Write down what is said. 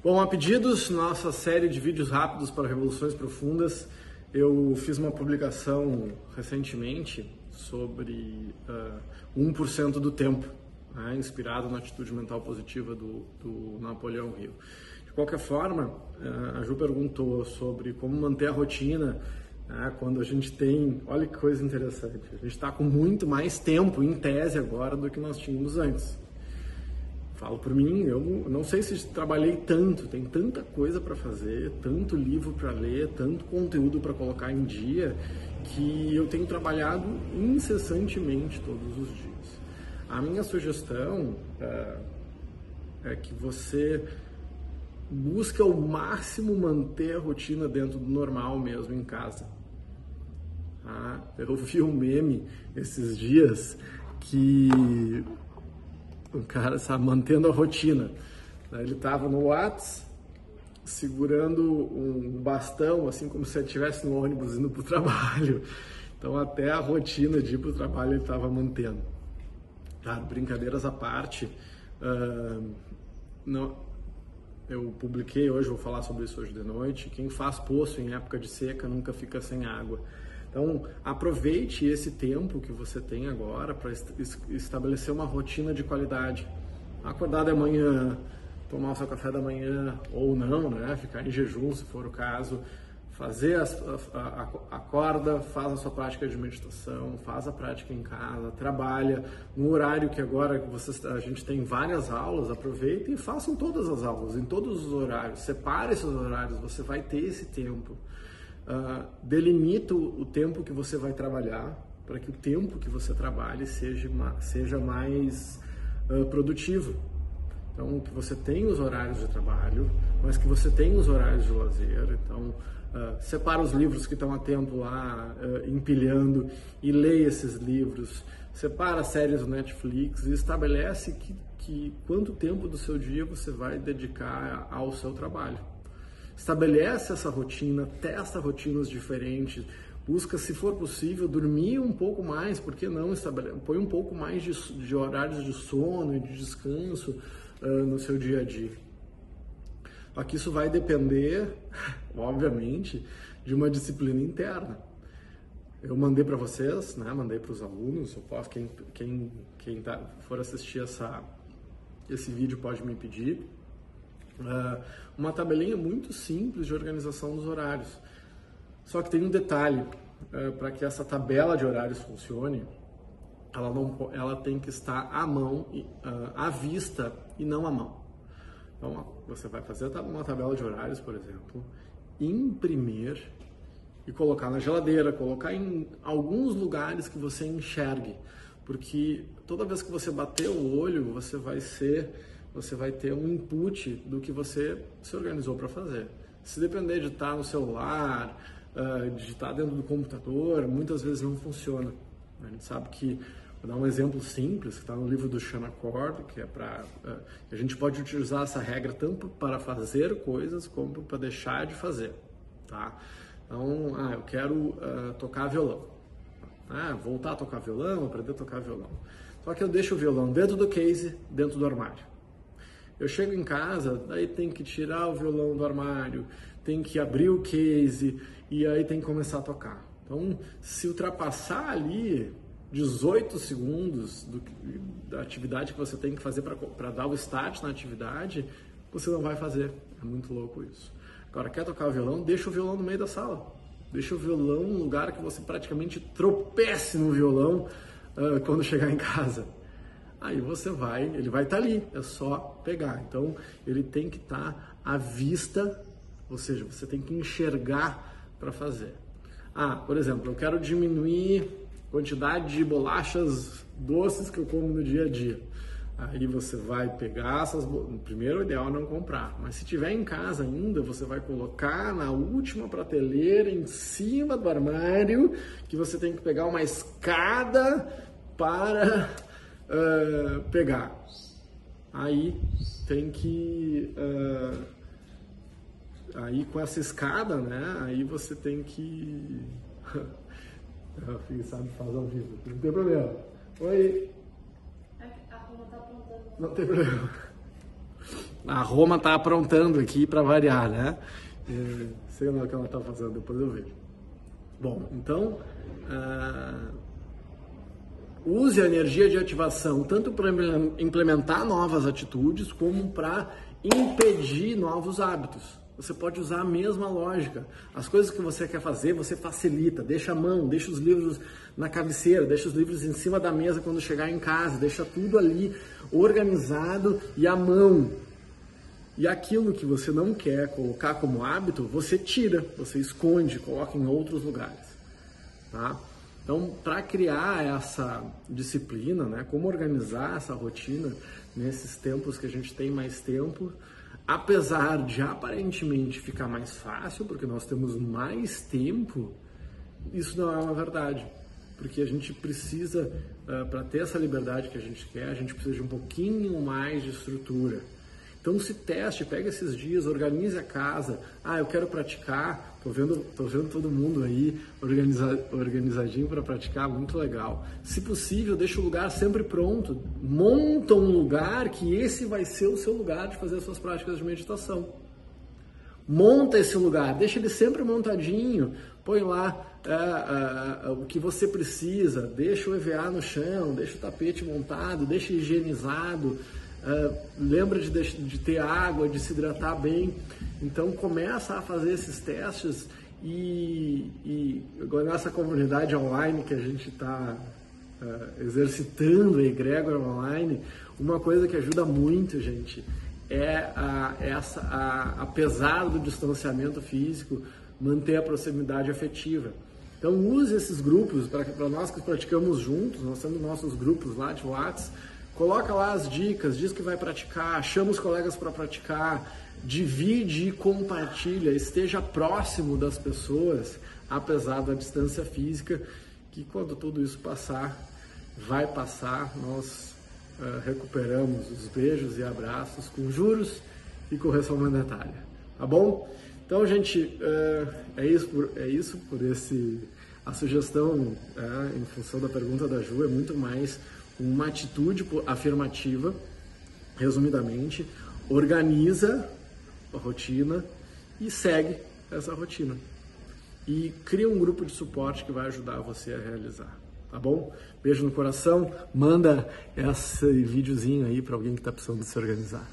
Bom, a pedidos, nossa série de vídeos rápidos para revoluções profundas, eu fiz uma publicação recentemente sobre uh, 1% do tempo, né, inspirado na atitude mental positiva do, do Napoleão Hill. De qualquer forma, uh, a Ju perguntou sobre como manter a rotina né, quando a gente tem. Olha que coisa interessante, a gente está com muito mais tempo, em tese, agora do que nós tínhamos antes. Falo por mim, eu não sei se trabalhei tanto, tem tanta coisa para fazer, tanto livro para ler, tanto conteúdo para colocar em dia, que eu tenho trabalhado incessantemente todos os dias. A minha sugestão é, é que você busque ao máximo manter a rotina dentro do normal mesmo em casa. Ah, eu vi um meme esses dias que o cara sabe, mantendo a rotina. Ele estava no Whats, segurando um bastão, assim como se ele estivesse no ônibus indo para o trabalho. Então, até a rotina de ir para o trabalho ele estava mantendo. Claro, brincadeiras à parte, uh, não, eu publiquei hoje, vou falar sobre isso hoje de noite. Quem faz poço em época de seca nunca fica sem água. Então, aproveite esse tempo que você tem agora para estabelecer uma rotina de qualidade. Acordar de manhã, tomar o seu café da manhã ou não, né? Ficar em jejum, se for o caso. Fazer a, a, acorda, faz a sua prática de meditação, faz a prática em casa, trabalha no horário que agora você, a gente tem várias aulas, aproveite e façam todas as aulas, em todos os horários. Separe esses horários, você vai ter esse tempo. Uh, delimita o tempo que você vai trabalhar para que o tempo que você trabalhe seja, seja mais uh, produtivo. Então, que você tenha os horários de trabalho, mas que você tenha os horários de lazer. Então, uh, separa os livros que estão a tempo lá, empilhando, e leia esses livros. Separa as séries do Netflix e estabelece que, que quanto tempo do seu dia você vai dedicar ao seu trabalho. Estabelece essa rotina, testa rotinas diferentes, busca, se for possível, dormir um pouco mais, porque não põe um pouco mais de, de horários de sono e de descanso uh, no seu dia a dia. Aqui isso vai depender, obviamente, de uma disciplina interna. Eu mandei para vocês, né? mandei para os alunos, eu posso, quem, quem, quem tá, for assistir essa, esse vídeo pode me pedir. Uh, uma tabelinha muito simples de organização dos horários. Só que tem um detalhe, uh, para que essa tabela de horários funcione, ela, não, ela tem que estar à mão, uh, à vista e não à mão. Então, você vai fazer uma tabela de horários, por exemplo, imprimir e colocar na geladeira, colocar em alguns lugares que você enxergue, porque toda vez que você bater o olho, você vai ser você vai ter um input do que você se organizou para fazer. Se depender de estar no celular, uh, de estar dentro do computador, muitas vezes não funciona. A gente sabe que, vou dar um exemplo simples, que está no livro do Shannon Cord, que é para... Uh, a gente pode utilizar essa regra tanto para fazer coisas como para deixar de fazer, tá? Então, ah, eu quero uh, tocar violão. Ah, voltar a tocar violão, aprender a tocar violão. Só que eu deixo o violão dentro do case, dentro do armário. Eu chego em casa, daí tem que tirar o violão do armário, tem que abrir o case e aí tem que começar a tocar. Então, se ultrapassar ali 18 segundos do, da atividade que você tem que fazer para dar o start na atividade, você não vai fazer. É muito louco isso. Agora, quer tocar o violão? Deixa o violão no meio da sala. Deixa o violão num lugar que você praticamente tropece no violão uh, quando chegar em casa aí você vai, ele vai estar tá ali, é só pegar. Então, ele tem que estar tá à vista, ou seja, você tem que enxergar para fazer. Ah, por exemplo, eu quero diminuir a quantidade de bolachas doces que eu como no dia a dia. Aí você vai pegar essas. Primeiro, o ideal é não comprar, mas se tiver em casa ainda, você vai colocar na última prateleira, em cima do armário, que você tem que pegar uma escada para uh, pegar. Aí tem que. Uh, aí com essa escada, né? Aí você tem que. A filha sabe fazer ao vivo, não tem problema. Oi! A Roma tá apontando. Não tem problema. A Roma está aprontando aqui para variar, né? É, sei lá o que ela está fazendo, depois eu vejo. Bom, então uh, use a energia de ativação tanto para implementar novas atitudes como para impedir novos hábitos. Você pode usar a mesma lógica. As coisas que você quer fazer, você facilita, deixa a mão, deixa os livros na cabeceira, deixa os livros em cima da mesa quando chegar em casa, deixa tudo ali organizado e à mão. E aquilo que você não quer colocar como hábito, você tira, você esconde, coloca em outros lugares. Tá? Então, para criar essa disciplina, né, como organizar essa rotina nesses tempos que a gente tem mais tempo, apesar de aparentemente ficar mais fácil, porque nós temos mais tempo, isso não é uma verdade. Porque a gente precisa, uh, para ter essa liberdade que a gente quer, a gente precisa de um pouquinho mais de estrutura. Então se teste, pega esses dias, organize a casa. Ah, eu quero praticar. Tô vendo, tô vendo todo mundo aí organiza, organizadinho para praticar, muito legal. Se possível, deixa o lugar sempre pronto. Monta um lugar que esse vai ser o seu lugar de fazer as suas práticas de meditação. Monta esse lugar, deixa ele sempre montadinho. Põe lá é, é, é, o que você precisa, deixa o EVA no chão, deixa o tapete montado, deixa higienizado Uh, lembra de, de, ter água, de se hidratar bem. Então começa a fazer esses testes e, e agora nessa comunidade online que a gente está uh, é, exercitando egrégora online, uma coisa que ajuda muito, gente, é a, essa, a, apesar do distanciamento físico, manter a proximidade afetiva. Então use esses grupos para nós que praticamos juntos, nós temos nossos grupos lá de WhatsApp, Coloca lá as dicas, diz que vai praticar, chama os colegas para praticar, divide e compartilha, esteja próximo das pessoas, apesar da distância física, que quando tudo isso passar, vai passar, nós uh, recuperamos os beijos e abraços com juros e correção monetária, tá bom? Então, gente, uh, é, isso por, é isso por esse. A sugestão, uh, em função da pergunta da Ju, é muito mais uma atitude afirmativa, resumidamente, organiza a rotina e segue essa rotina. E cria um grupo de suporte que vai ajudar você a realizar. Tá bom? Beijo no coração. Manda esse videozinho aí para alguém que está precisando se organizar.